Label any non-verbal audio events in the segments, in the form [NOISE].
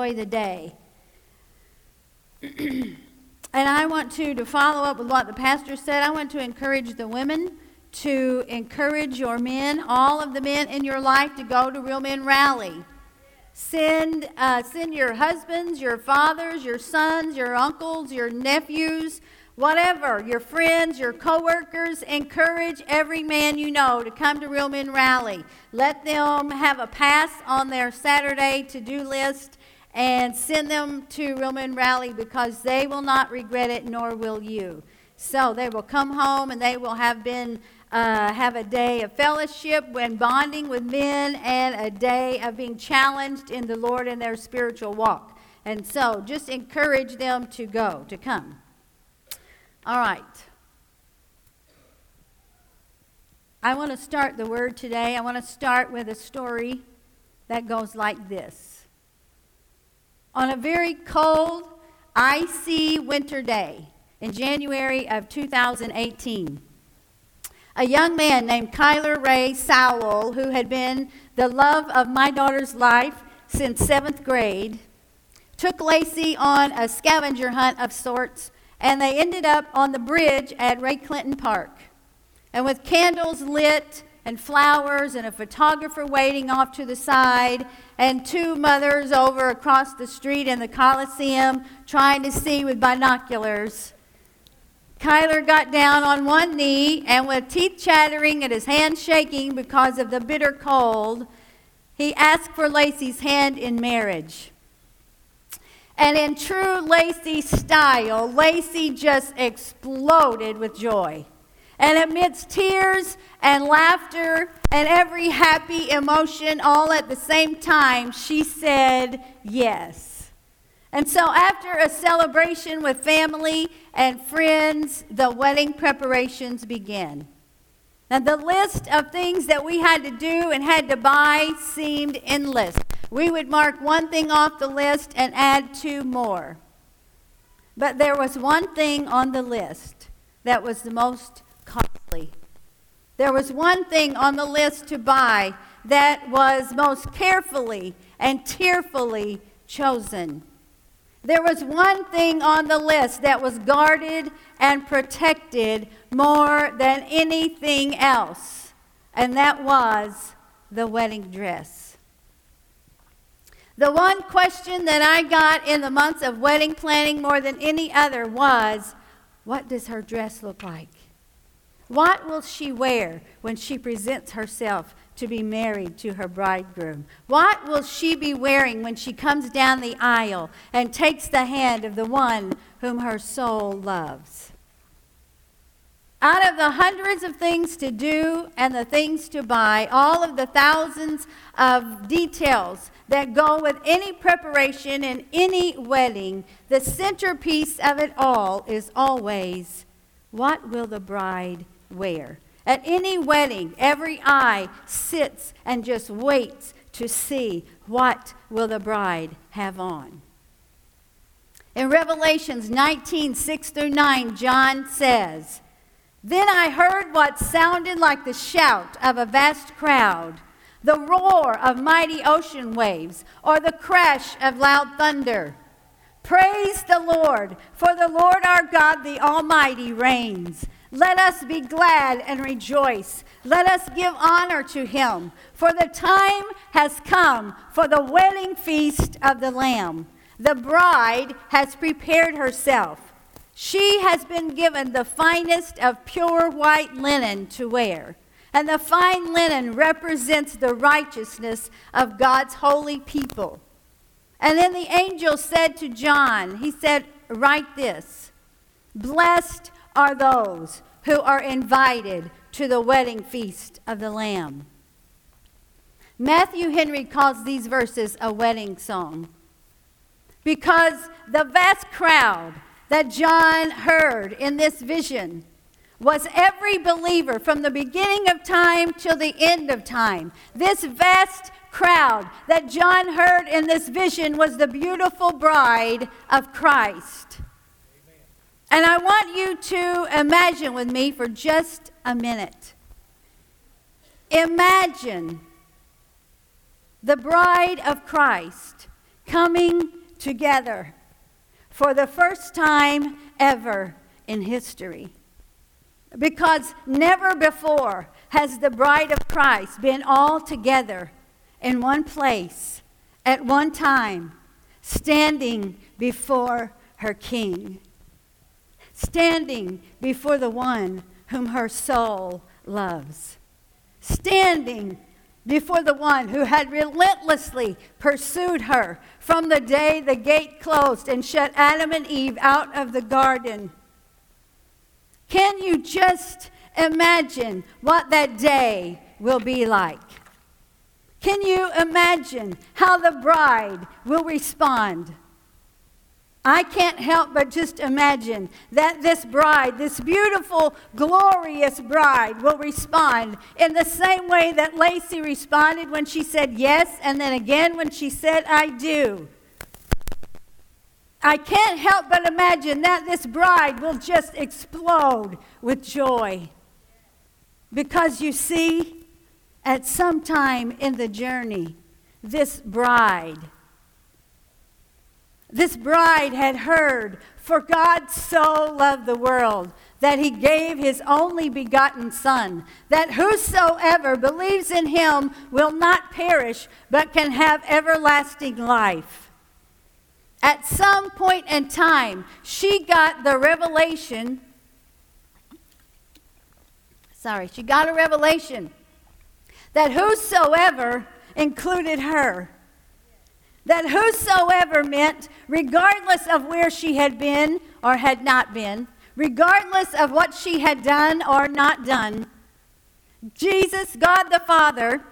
enjoy the day. [CLEARS THROAT] and I want to, to follow up with what the pastor said, I want to encourage the women to encourage your men, all of the men in your life, to go to Real Men Rally. Send, uh, send your husbands, your fathers, your sons, your uncles, your nephews, whatever, your friends, your coworkers, encourage every man you know to come to Real Men Rally. Let them have a pass on their Saturday to-do list and send them to Real Rally because they will not regret it, nor will you. So they will come home and they will have been uh, have a day of fellowship and bonding with men and a day of being challenged in the Lord in their spiritual walk. And so just encourage them to go, to come. All right. I want to start the word today. I want to start with a story that goes like this. On a very cold, icy winter day in January of 2018, a young man named Kyler Ray Sowell, who had been the love of my daughter's life since seventh grade, took Lacey on a scavenger hunt of sorts and they ended up on the bridge at Ray Clinton Park. And with candles lit and flowers and a photographer waiting off to the side and two mothers over across the street in the Coliseum trying to see with binoculars. Kyler got down on one knee and with teeth chattering and his hands shaking because of the bitter cold, he asked for Lacey's hand in marriage. And in true Lacey style, Lacey just exploded with joy. And amidst tears and laughter and every happy emotion all at the same time, she said yes. And so, after a celebration with family and friends, the wedding preparations began. Now, the list of things that we had to do and had to buy seemed endless. We would mark one thing off the list and add two more. But there was one thing on the list that was the most costly. There was one thing on the list to buy that was most carefully and tearfully chosen. There was one thing on the list that was guarded and protected more than anything else, and that was the wedding dress. The one question that I got in the months of wedding planning more than any other was what does her dress look like? What will she wear when she presents herself to be married to her bridegroom? What will she be wearing when she comes down the aisle and takes the hand of the one whom her soul loves? Out of the hundreds of things to do and the things to buy, all of the thousands of details that go with any preparation in any wedding, the centerpiece of it all is always what will the bride wear? At any wedding, every eye sits and just waits to see what will the bride have on. In Revelations 19, 6 through 9, John says, Then I heard what sounded like the shout of a vast crowd, the roar of mighty ocean waves, or the crash of loud thunder. Praise the Lord, for the Lord our God, the Almighty, reigns. Let us be glad and rejoice. Let us give honor to him, for the time has come for the wedding feast of the Lamb. The bride has prepared herself. She has been given the finest of pure white linen to wear. And the fine linen represents the righteousness of God's holy people. And then the angel said to John, He said, Write this Blessed are those who are invited to the wedding feast of the Lamb. Matthew Henry calls these verses a wedding song because the vast crowd that John heard in this vision was every believer from the beginning of time till the end of time. This vast crowd that John heard in this vision was the beautiful bride of Christ. And I want you to imagine with me for just a minute. Imagine the bride of Christ coming together for the first time ever in history. Because never before has the bride of Christ been all together in one place at one time, standing before her King, standing before the one whom her soul loves, standing before the one who had relentlessly pursued her from the day the gate closed and shut Adam and Eve out of the garden. Can you just imagine what that day will be like? Can you imagine how the bride will respond? I can't help but just imagine that this bride, this beautiful, glorious bride, will respond in the same way that Lacey responded when she said yes, and then again when she said, I do. I can't help but imagine that this bride will just explode with joy. Because you see, at some time in the journey, this bride, this bride had heard, For God so loved the world that he gave his only begotten Son, that whosoever believes in him will not perish, but can have everlasting life. At some point in time, she got the revelation. Sorry, she got a revelation that whosoever included her that whosoever meant, regardless of where she had been or had not been, regardless of what she had done or not done, Jesus, God the Father,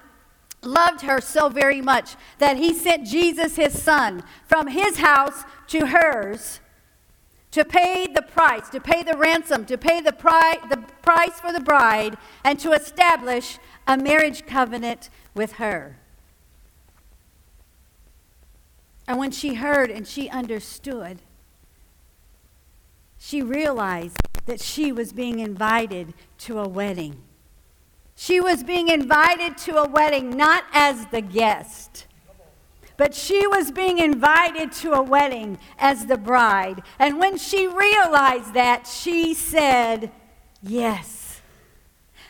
loved her so very much that he sent Jesus, his son, from his house to hers to pay the price, to pay the ransom, to pay the, pri- the price for the bride, and to establish a marriage covenant with her. And when she heard and she understood, she realized that she was being invited to a wedding. She was being invited to a wedding not as the guest, but she was being invited to a wedding as the bride. And when she realized that, she said, Yes.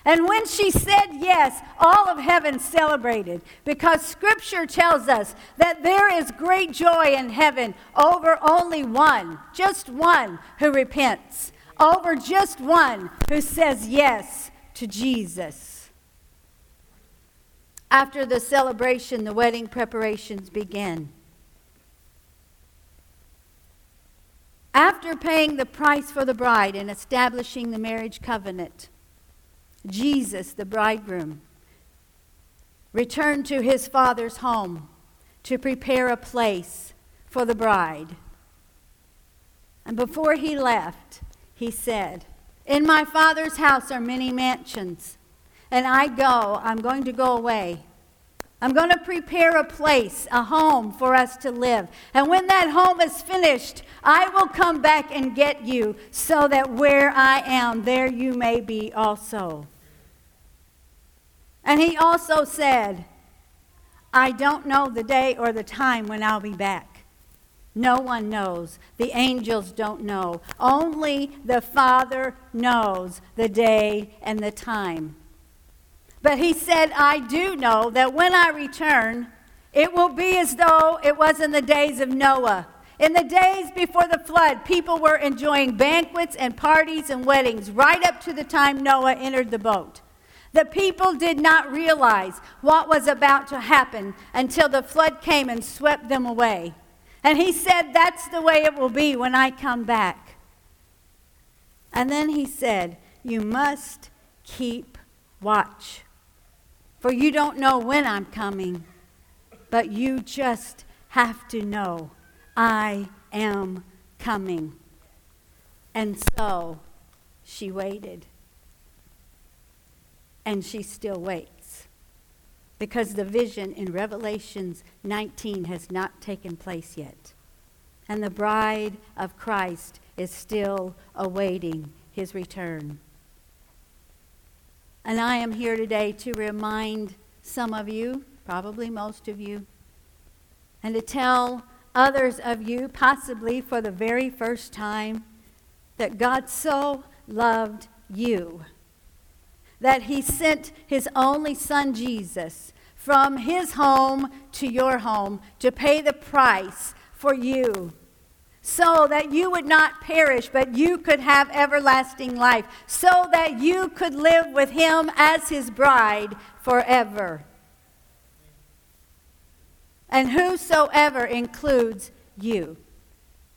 And when she said yes, all of heaven celebrated because scripture tells us that there is great joy in heaven over only one, just one who repents, over just one who says yes to Jesus. After the celebration, the wedding preparations begin. After paying the price for the bride and establishing the marriage covenant, Jesus, the bridegroom, returned to his father's home to prepare a place for the bride. And before he left, he said, In my father's house are many mansions, and I go, I'm going to go away. I'm going to prepare a place, a home for us to live. And when that home is finished, I will come back and get you so that where I am, there you may be also. And he also said, I don't know the day or the time when I'll be back. No one knows. The angels don't know. Only the Father knows the day and the time. But he said, I do know that when I return, it will be as though it was in the days of Noah. In the days before the flood, people were enjoying banquets and parties and weddings right up to the time Noah entered the boat. The people did not realize what was about to happen until the flood came and swept them away. And he said, That's the way it will be when I come back. And then he said, You must keep watch. For you don't know when I'm coming, but you just have to know I am coming. And so she waited and she still waits because the vision in Revelations 19 has not taken place yet. And the bride of Christ is still awaiting his return. And I am here today to remind some of you, probably most of you, and to tell others of you, possibly for the very first time, that God so loved you that he sent his only son Jesus from his home to your home to pay the price for you so that you would not perish, but you could have everlasting life, so that you could live with him as his bride forever. And whosoever includes you,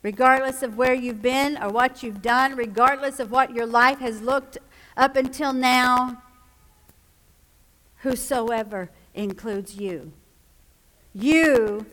regardless of where you've been or what you've done, regardless of what your life has looked up until now, whosoever includes you. You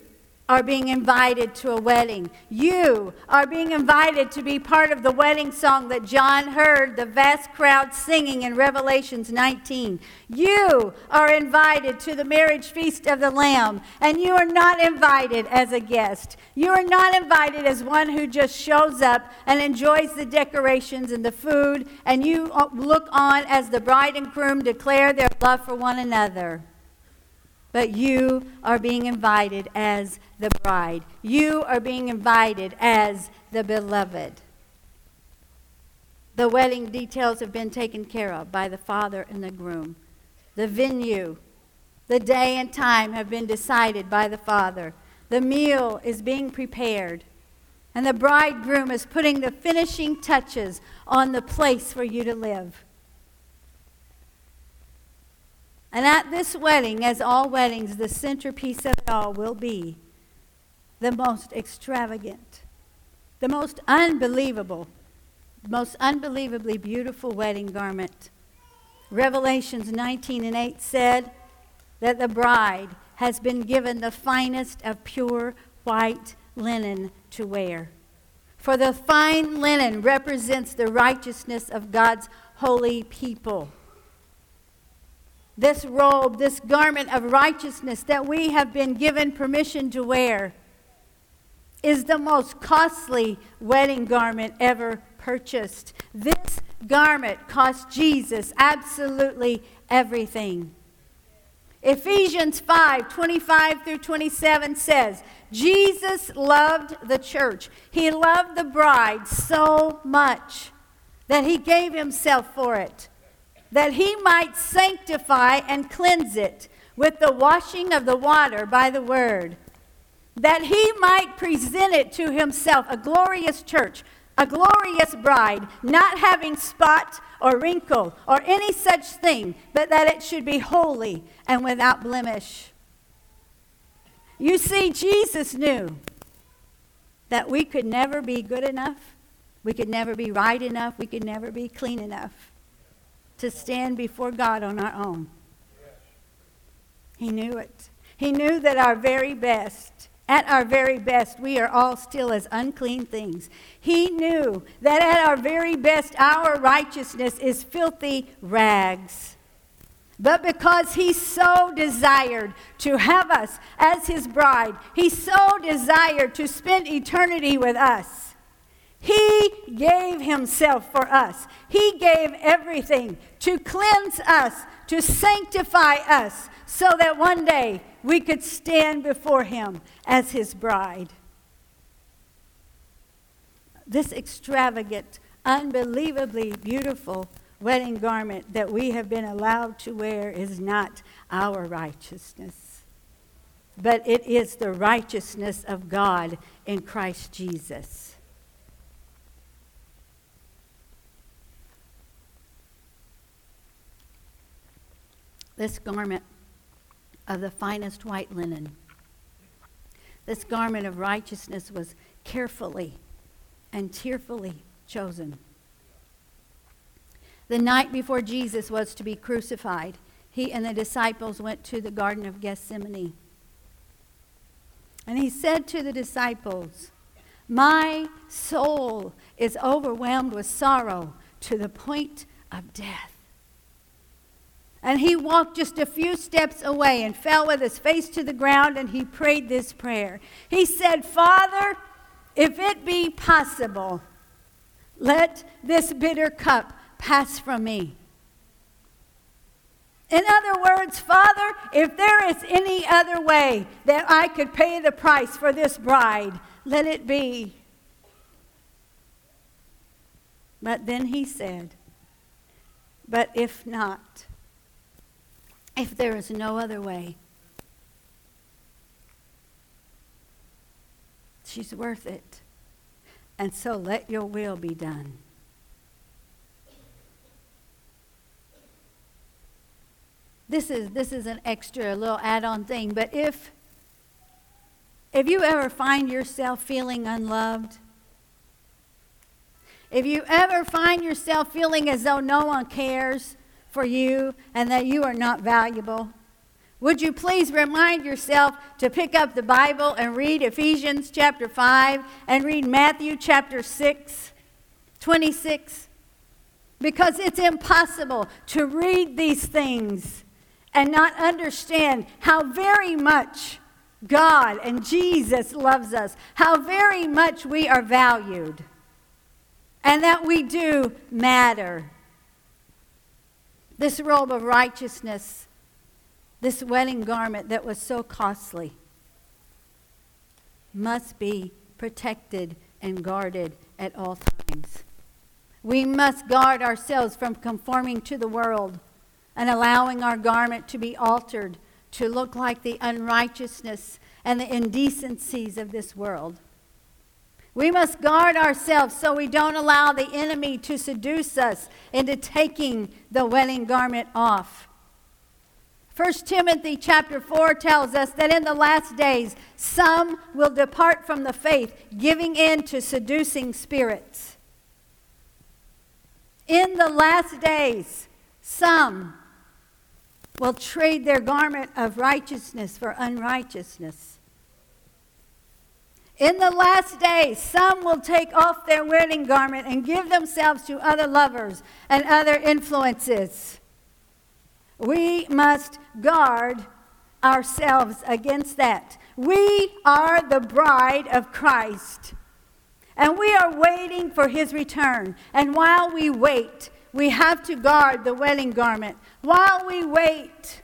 are being invited to a wedding. You are being invited to be part of the wedding song that John heard the vast crowd singing in Revelations 19. You are invited to the marriage feast of the Lamb, and you are not invited as a guest. You are not invited as one who just shows up and enjoys the decorations and the food, and you uh, look on as the bride and groom declare their love for one another but you are being invited as the bride. You are being invited as the beloved. The wedding details have been taken care of by the father and the groom. The venue, the day and time have been decided by the father. The meal is being prepared. And the bridegroom is putting the finishing touches on the place for you to live. And at this wedding, as all weddings, the centerpiece of it all will be the most extravagant, the most unbelievable, most unbelievably beautiful wedding garment. Revelations 19 and 8 said that the bride has been given the finest of pure white linen to wear. For the fine linen represents the righteousness of God's holy people this robe, this garment of righteousness that we have been given permission to wear, is the most costly wedding garment ever purchased. This garment cost Jesus absolutely everything. Ephesians 5 25 through 27 says, Jesus loved the church. He loved the bride so much that he gave himself for it that he might sanctify and cleanse it with the washing of the water by the word, that he might present it to himself a glorious church, a glorious bride, not having spot or wrinkle or any such thing, but that it should be holy and without blemish. You see, Jesus knew that we could never be good enough, we could never be right enough, we could never be clean enough to stand before God on our own. He knew it. He knew that our very best, at our very best, we are all still as unclean things. He knew that at our very best, our righteousness is filthy rags. But because he so desired to have us as his bride, he so desired to spend eternity with us he gave himself for us. He gave everything to cleanse us, to sanctify us, so that one day we could stand before him as his bride. This extravagant, unbelievably beautiful wedding garment that we have been allowed to wear is not our righteousness, but it is the righteousness of God in Christ Jesus. This garment of the finest white linen. This garment of righteousness was carefully and tearfully chosen. The night before Jesus was to be crucified, he and the disciples went to the Garden of Gethsemane. And he said to the disciples, My soul is overwhelmed with sorrow to the point of death. And he walked just a few steps away and fell with his face to the ground and he prayed this prayer. He said, Father, if it be possible, let this bitter cup pass from me. In other words, Father, if there is any other way that I could pay the price for this bride, let it be. But then he said, But if not, if there is no other way, she's worth it. And so let your will be done. This is, this is an extra little add on thing, but if, if you ever find yourself feeling unloved, if you ever find yourself feeling as though no one cares for you and that you are not valuable, would you please remind yourself to pick up the Bible and read Ephesians chapter 5 and read Matthew chapter 6, 26? Because it's impossible to read these things and not understand how very much God and Jesus loves us, how very much we are valued, and that we do matter. This robe of righteousness this wedding garment that was so costly must be protected and guarded at all times. We must guard ourselves from conforming to the world and allowing our garment to be altered to look like the unrighteousness and the indecencies of this world. We must guard ourselves so we don't allow the enemy to seduce us into taking the wedding garment off. 1 Timothy chapter 4 tells us that in the last days some will depart from the faith, giving in to seducing spirits. In the last days, some will trade their garment of righteousness for unrighteousness. In the last days, some will take off their wedding garment and give themselves to other lovers and other influences. We must guard ourselves against that. We are the bride of Christ, and we are waiting for his return. And while we wait, we have to guard the wedding garment. While we wait,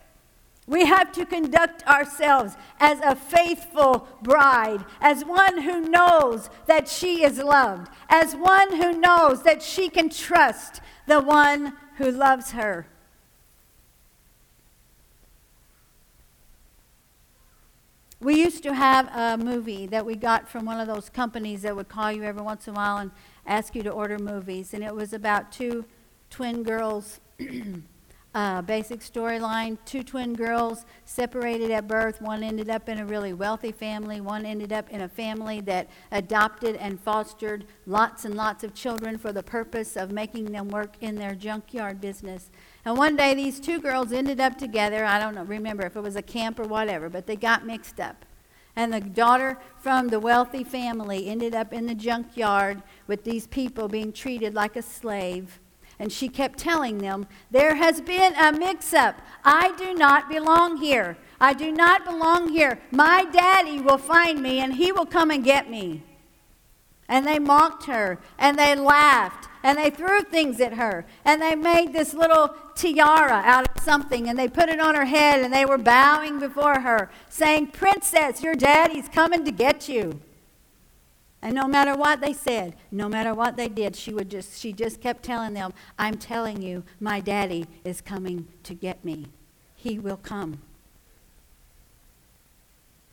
we have to conduct ourselves as a faithful bride, as one who knows that she is loved, as one who knows that she can trust the one who loves her. We used to have a movie that we got from one of those companies that would call you every once in a while and ask you to order movies. And it was about two twin girls, [CLEARS THROAT] uh, basic storyline two twin girls separated at birth. One ended up in a really wealthy family, one ended up in a family that adopted and fostered lots and lots of children for the purpose of making them work in their junkyard business. And one day these two girls ended up together. I don't know, remember if it was a camp or whatever, but they got mixed up. And the daughter from the wealthy family ended up in the junkyard with these people being treated like a slave. And she kept telling them, There has been a mix up. I do not belong here. I do not belong here. My daddy will find me and he will come and get me. And they mocked her and they laughed and they threw things at her and they made this little tiara out of something and they put it on her head and they were bowing before her saying princess your daddy's coming to get you and no matter what they said no matter what they did she would just she just kept telling them i'm telling you my daddy is coming to get me he will come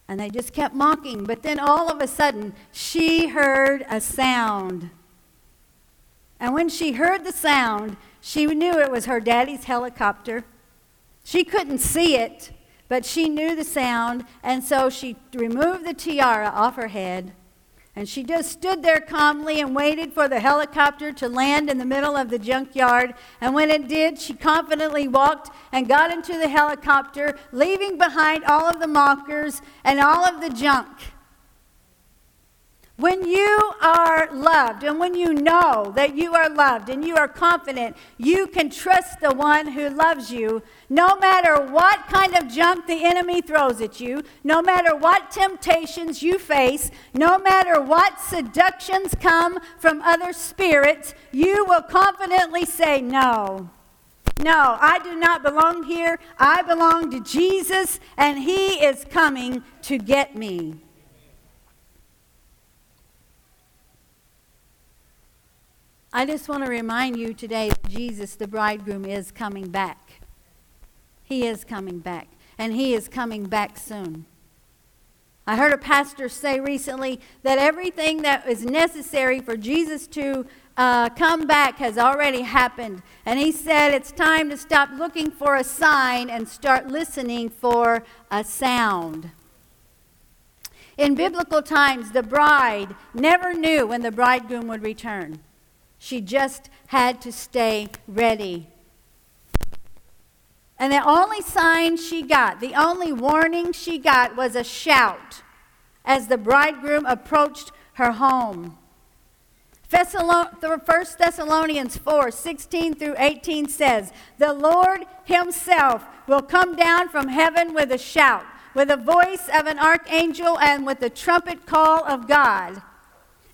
and they just kept mocking but then all of a sudden she heard a sound and when she heard the sound, she knew it was her daddy's helicopter. She couldn't see it, but she knew the sound, and so she removed the tiara off her head. And she just stood there calmly and waited for the helicopter to land in the middle of the junkyard. And when it did, she confidently walked and got into the helicopter, leaving behind all of the mockers and all of the junk. When you are loved and when you know that you are loved and you are confident, you can trust the one who loves you no matter what kind of junk the enemy throws at you, no matter what temptations you face, no matter what seductions come from other spirits, you will confidently say, No, No, I do not belong here. I belong to Jesus, and He is coming to get me. I just want to remind you today that Jesus, the bridegroom, is coming back. He is coming back, and He is coming back soon. I heard a pastor say recently that everything that is necessary for Jesus to uh, come back has already happened. And he said it's time to stop looking for a sign and start listening for a sound. In biblical times, the bride never knew when the bridegroom would return. She just had to stay ready. And the only sign she got, the only warning she got was a shout as the bridegroom approached her home. 1 Thessalonians 4 16 through 18 says, The Lord Himself will come down from heaven with a shout, with the voice of an archangel, and with the trumpet call of God.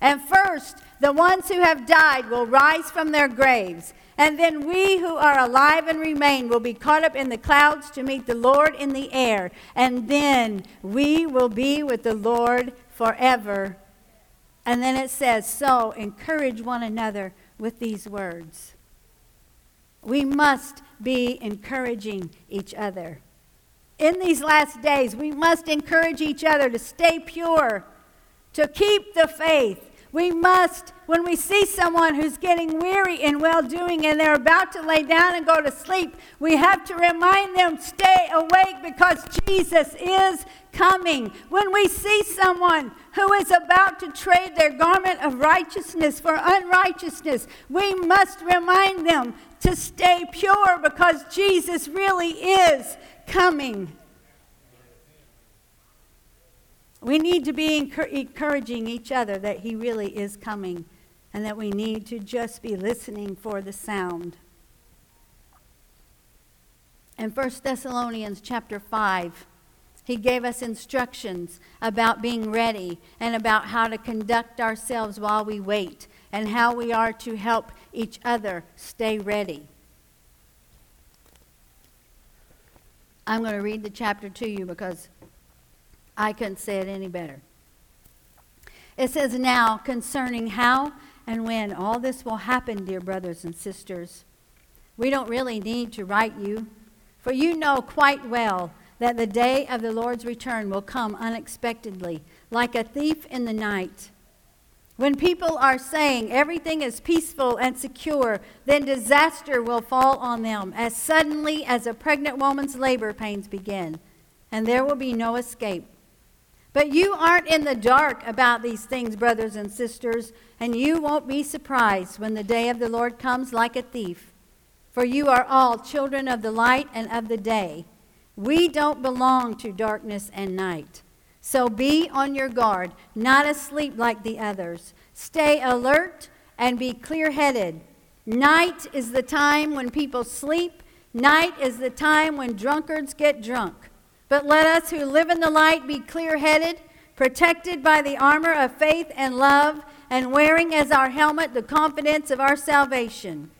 And first, the ones who have died will rise from their graves. And then we who are alive and remain will be caught up in the clouds to meet the Lord in the air. And then we will be with the Lord forever. And then it says, So encourage one another with these words. We must be encouraging each other. In these last days, we must encourage each other to stay pure, to keep the faith, we must, when we see someone who's getting weary in well doing and they're about to lay down and go to sleep, we have to remind them, stay awake because Jesus is coming. When we see someone who is about to trade their garment of righteousness for unrighteousness, we must remind them to stay pure because Jesus really is coming. We need to be encouraging each other that He really is coming and that we need to just be listening for the sound. In 1 Thessalonians chapter 5, he gave us instructions about being ready and about how to conduct ourselves while we wait and how we are to help each other stay ready. I'm going to read the chapter to you because I couldn't say it any better. It says, Now concerning how and when all this will happen, dear brothers and sisters, we don't really need to write you, for you know quite well that the day of the Lord's return will come unexpectedly, like a thief in the night. When people are saying everything is peaceful and secure, then disaster will fall on them as suddenly as a pregnant woman's labor pains begin, and there will be no escape. But you aren't in the dark about these things, brothers and sisters, and you won't be surprised when the day of the Lord comes like a thief. For you are all children of the light and of the day. We don't belong to darkness and night. So be on your guard, not asleep like the others. Stay alert and be clear headed. Night is the time when people sleep, night is the time when drunkards get drunk. But let us who live in the light be clear headed, protected by the armor of faith and love, and wearing as our helmet the confidence of our salvation.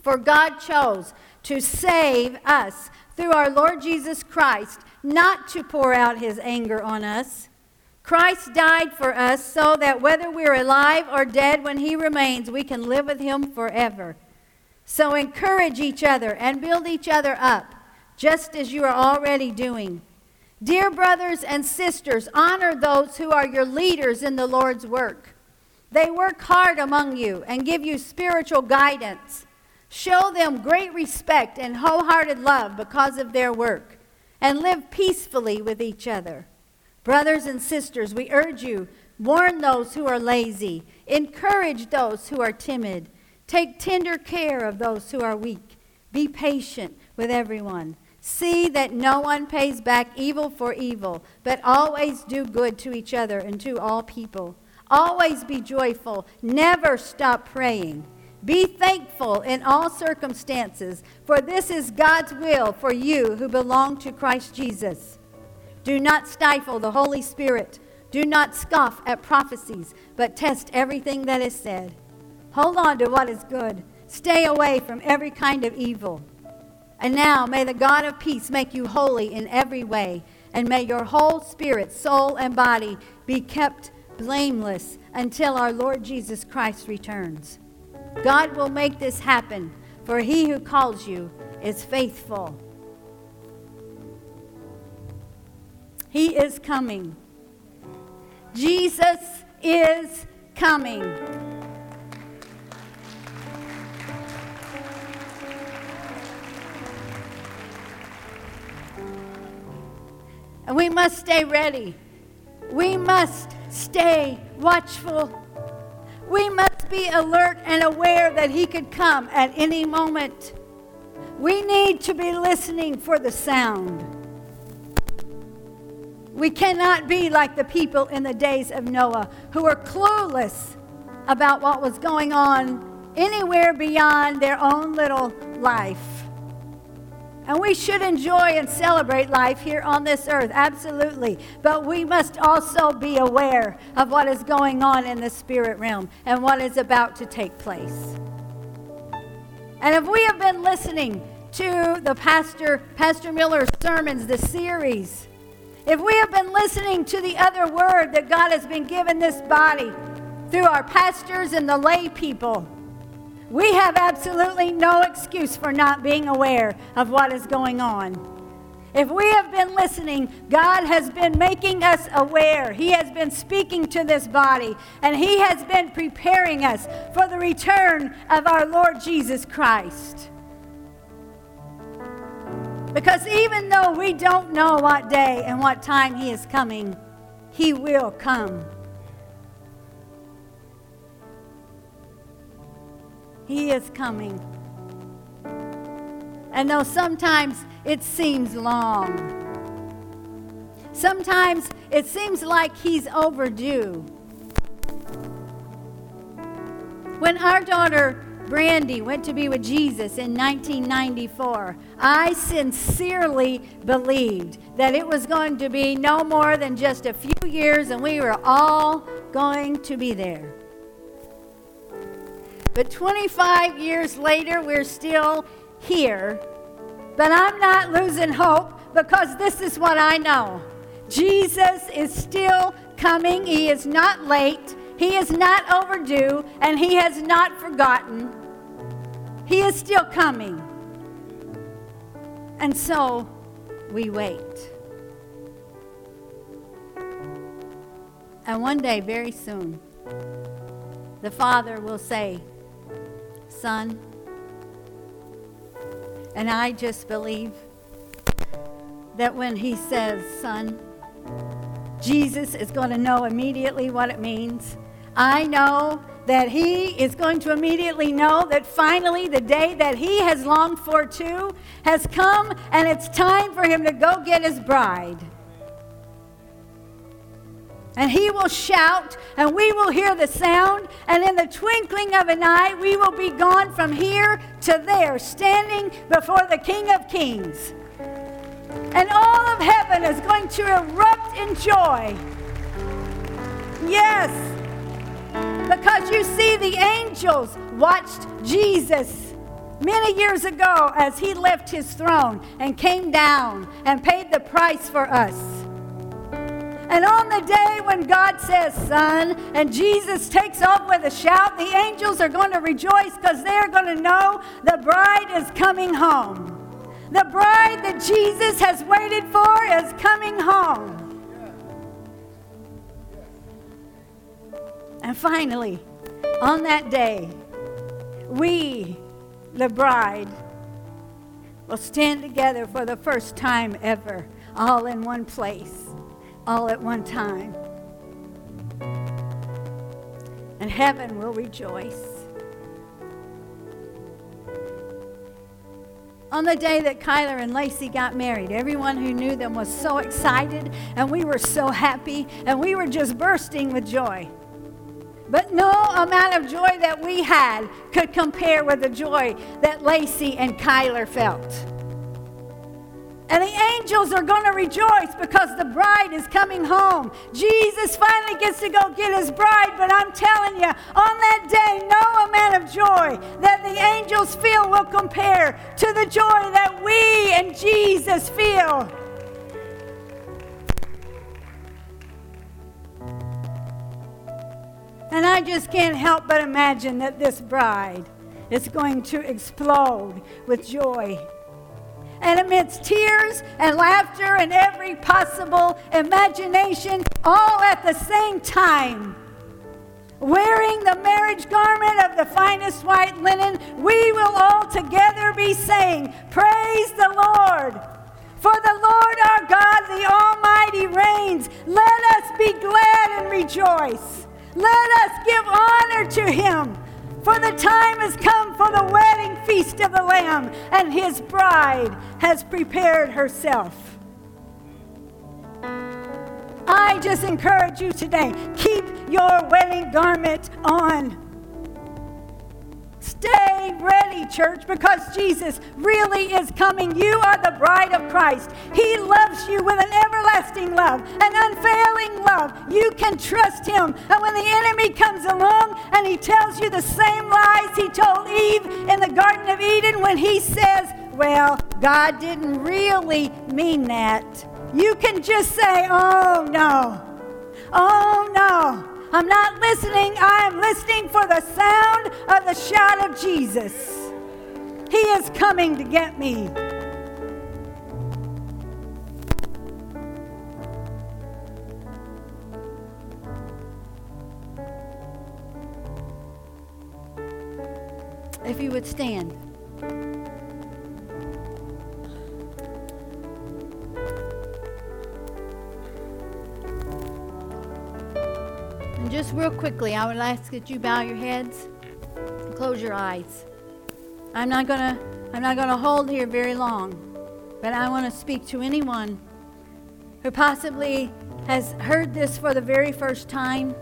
For God chose to save us through our Lord Jesus Christ, not to pour out his anger on us. Christ died for us so that whether we're alive or dead when he remains, we can live with him forever. So encourage each other and build each other up just as you are already doing. Dear brothers and sisters, honor those who are your leaders in the Lord's work. They work hard among you and give you spiritual guidance. Show them great respect and wholehearted love because of their work, and live peacefully with each other. Brothers and sisters, we urge you warn those who are lazy, encourage those who are timid, take tender care of those who are weak, be patient with everyone. See that no one pays back evil for evil, but always do good to each other and to all people. Always be joyful. Never stop praying. Be thankful in all circumstances, for this is God's will for you who belong to Christ Jesus. Do not stifle the Holy Spirit. Do not scoff at prophecies, but test everything that is said. Hold on to what is good. Stay away from every kind of evil. And now may the God of peace make you holy in every way, and may your whole spirit, soul, and body be kept blameless until our Lord Jesus Christ returns. God will make this happen, for he who calls you is faithful. He is coming. Jesus is coming. And we must stay ready. We must stay watchful. We must be alert and aware that He could come at any moment. We need to be listening for the sound. We cannot be like the people in the days of Noah who were clueless about what was going on anywhere beyond their own little life. And we should enjoy and celebrate life here on this earth, absolutely. But we must also be aware of what is going on in the spirit realm and what is about to take place. And if we have been listening to the pastor Pastor Miller's sermons, the series, if we have been listening to the other word that God has been given this body through our pastors and the lay people, we have absolutely no excuse for not being aware of what is going on. If we have been listening, God has been making us aware. He has been speaking to this body, and He has been preparing us for the return of our Lord Jesus Christ. Because even though we don't know what day and what time He is coming, He will come. He is coming. And though sometimes it seems long, sometimes it seems like He's overdue. When our daughter Brandy went to be with Jesus in 1994, I sincerely believed that it was going to be no more than just a few years and we were all going to be there. But 25 years later, we're still here. But I'm not losing hope because this is what I know Jesus is still coming. He is not late, He is not overdue, and He has not forgotten. He is still coming. And so we wait. And one day, very soon, the Father will say, Son. And I just believe that when he says, Son, Jesus is going to know immediately what it means. I know that he is going to immediately know that finally the day that he has longed for too has come and it's time for him to go get his bride. And he will shout, and we will hear the sound, and in the twinkling of an eye, we will be gone from here to there, standing before the King of Kings. And all of heaven is going to erupt in joy. Yes, because you see, the angels watched Jesus many years ago as he left his throne and came down and paid the price for us. And on the day when God says, Son, and Jesus takes off with a shout, the angels are going to rejoice because they're going to know the bride is coming home. The bride that Jesus has waited for is coming home. And finally, on that day, we, the bride, will stand together for the first time ever, all in one place all at one time. And heaven will rejoice. On the day that Kyler and Lacey got married, everyone who knew them was so excited, and we were so happy, and we were just bursting with joy. But no amount of joy that we had could compare with the joy that Lacey and Kyler felt. And the angels are going to rejoice because the bride is coming home. Jesus finally gets to go get his bride, but I'm telling you, on that day, no amount of joy that the angels feel will compare to the joy that we and Jesus feel. And I just can't help but imagine that this bride is going to explode with joy. And amidst tears and laughter and every possible imagination, all at the same time, wearing the marriage garment of the finest white linen, we will all together be saying, Praise the Lord! For the Lord our God, the Almighty, reigns. Let us be glad and rejoice. Let us give honor to him. For the time has come for the wedding feast of the Lamb, and his bride has prepared herself. I just encourage you today keep your wedding garment on. Ready, church, because Jesus really is coming. You are the bride of Christ. He loves you with an everlasting love, an unfailing love. You can trust Him. And when the enemy comes along and he tells you the same lies he told Eve in the Garden of Eden when he says, Well, God didn't really mean that, you can just say, Oh no. Oh no. I'm not listening. I am listening for the sound of the shout of Jesus. He is coming to get me. If you would stand. And just real quickly, I would ask that you bow your heads and close your eyes. I'm not gonna I'm not gonna hold here very long, but I want to speak to anyone who possibly has heard this for the very first time.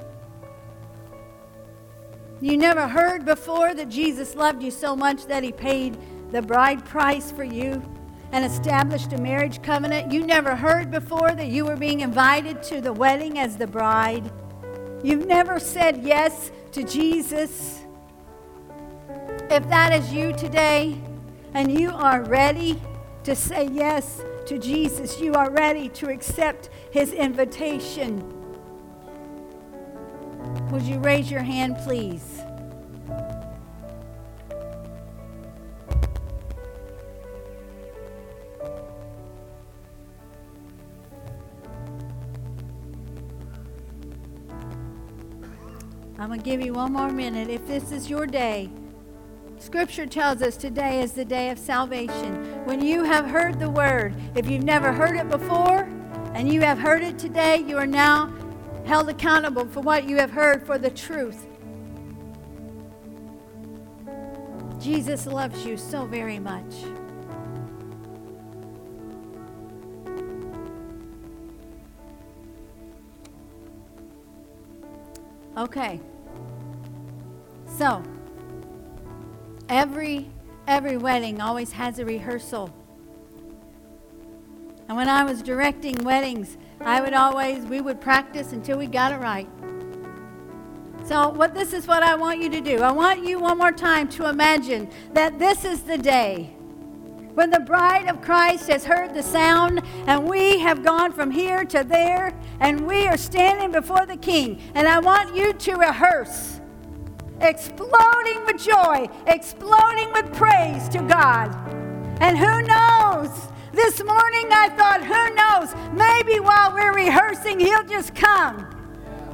You never heard before that Jesus loved you so much that he paid the bride price for you and established a marriage covenant. You never heard before that you were being invited to the wedding as the bride. You've never said yes to Jesus. If that is you today and you are ready to say yes to Jesus, you are ready to accept his invitation. Would you raise your hand, please? I'm going to give you one more minute. If this is your day, Scripture tells us today is the day of salvation. When you have heard the word, if you've never heard it before and you have heard it today, you are now held accountable for what you have heard for the truth. Jesus loves you so very much. Okay. So, every every wedding always has a rehearsal. And when I was directing weddings, I would always we would practice until we got it right. So, what this is what I want you to do. I want you one more time to imagine that this is the day when the bride of Christ has heard the sound and we have gone from here to there and we are standing before the King. And I want you to rehearse, exploding with joy, exploding with praise to God. And who knows? This morning I thought, who knows? Maybe while we're rehearsing, He'll just come.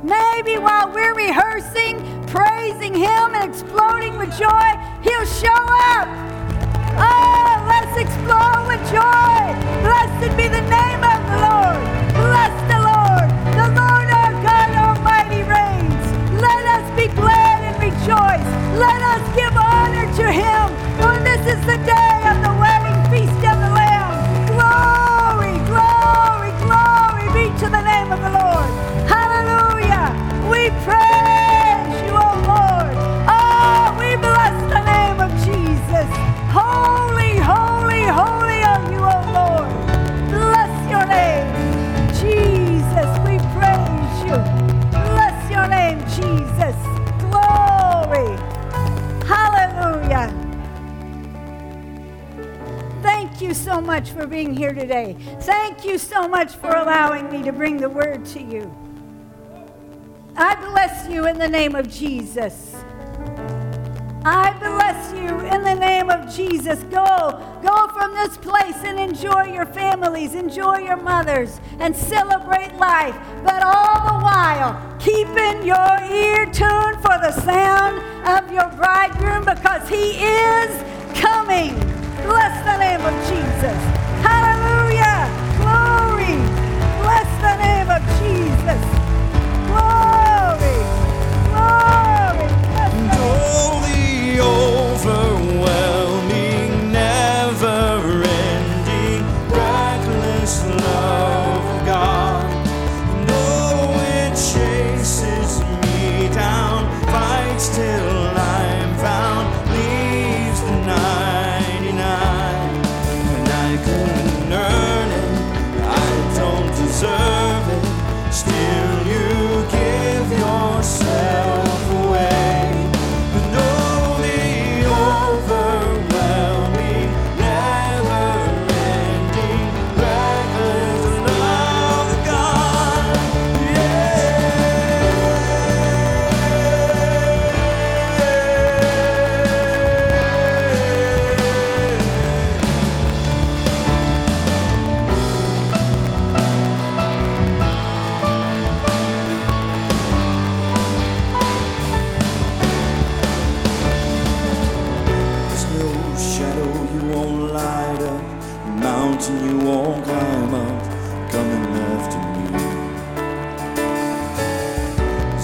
Maybe while we're rehearsing, praising Him and exploding with joy, He'll show up. Oh, let's explode with joy. Blessed be the name of Let us give honor to Him. For this is the day of so much for being here today. Thank you so much for allowing me to bring the word to you. I bless you in the name of Jesus. I bless you in the name of Jesus. Go, go from this place and enjoy your families, enjoy your mothers, and celebrate life. But all the while, keeping your ear tuned for the sound of your bridegroom because he is coming. Bless the name of Jesus. Hallelujah. Glory. Bless the name of Jesus.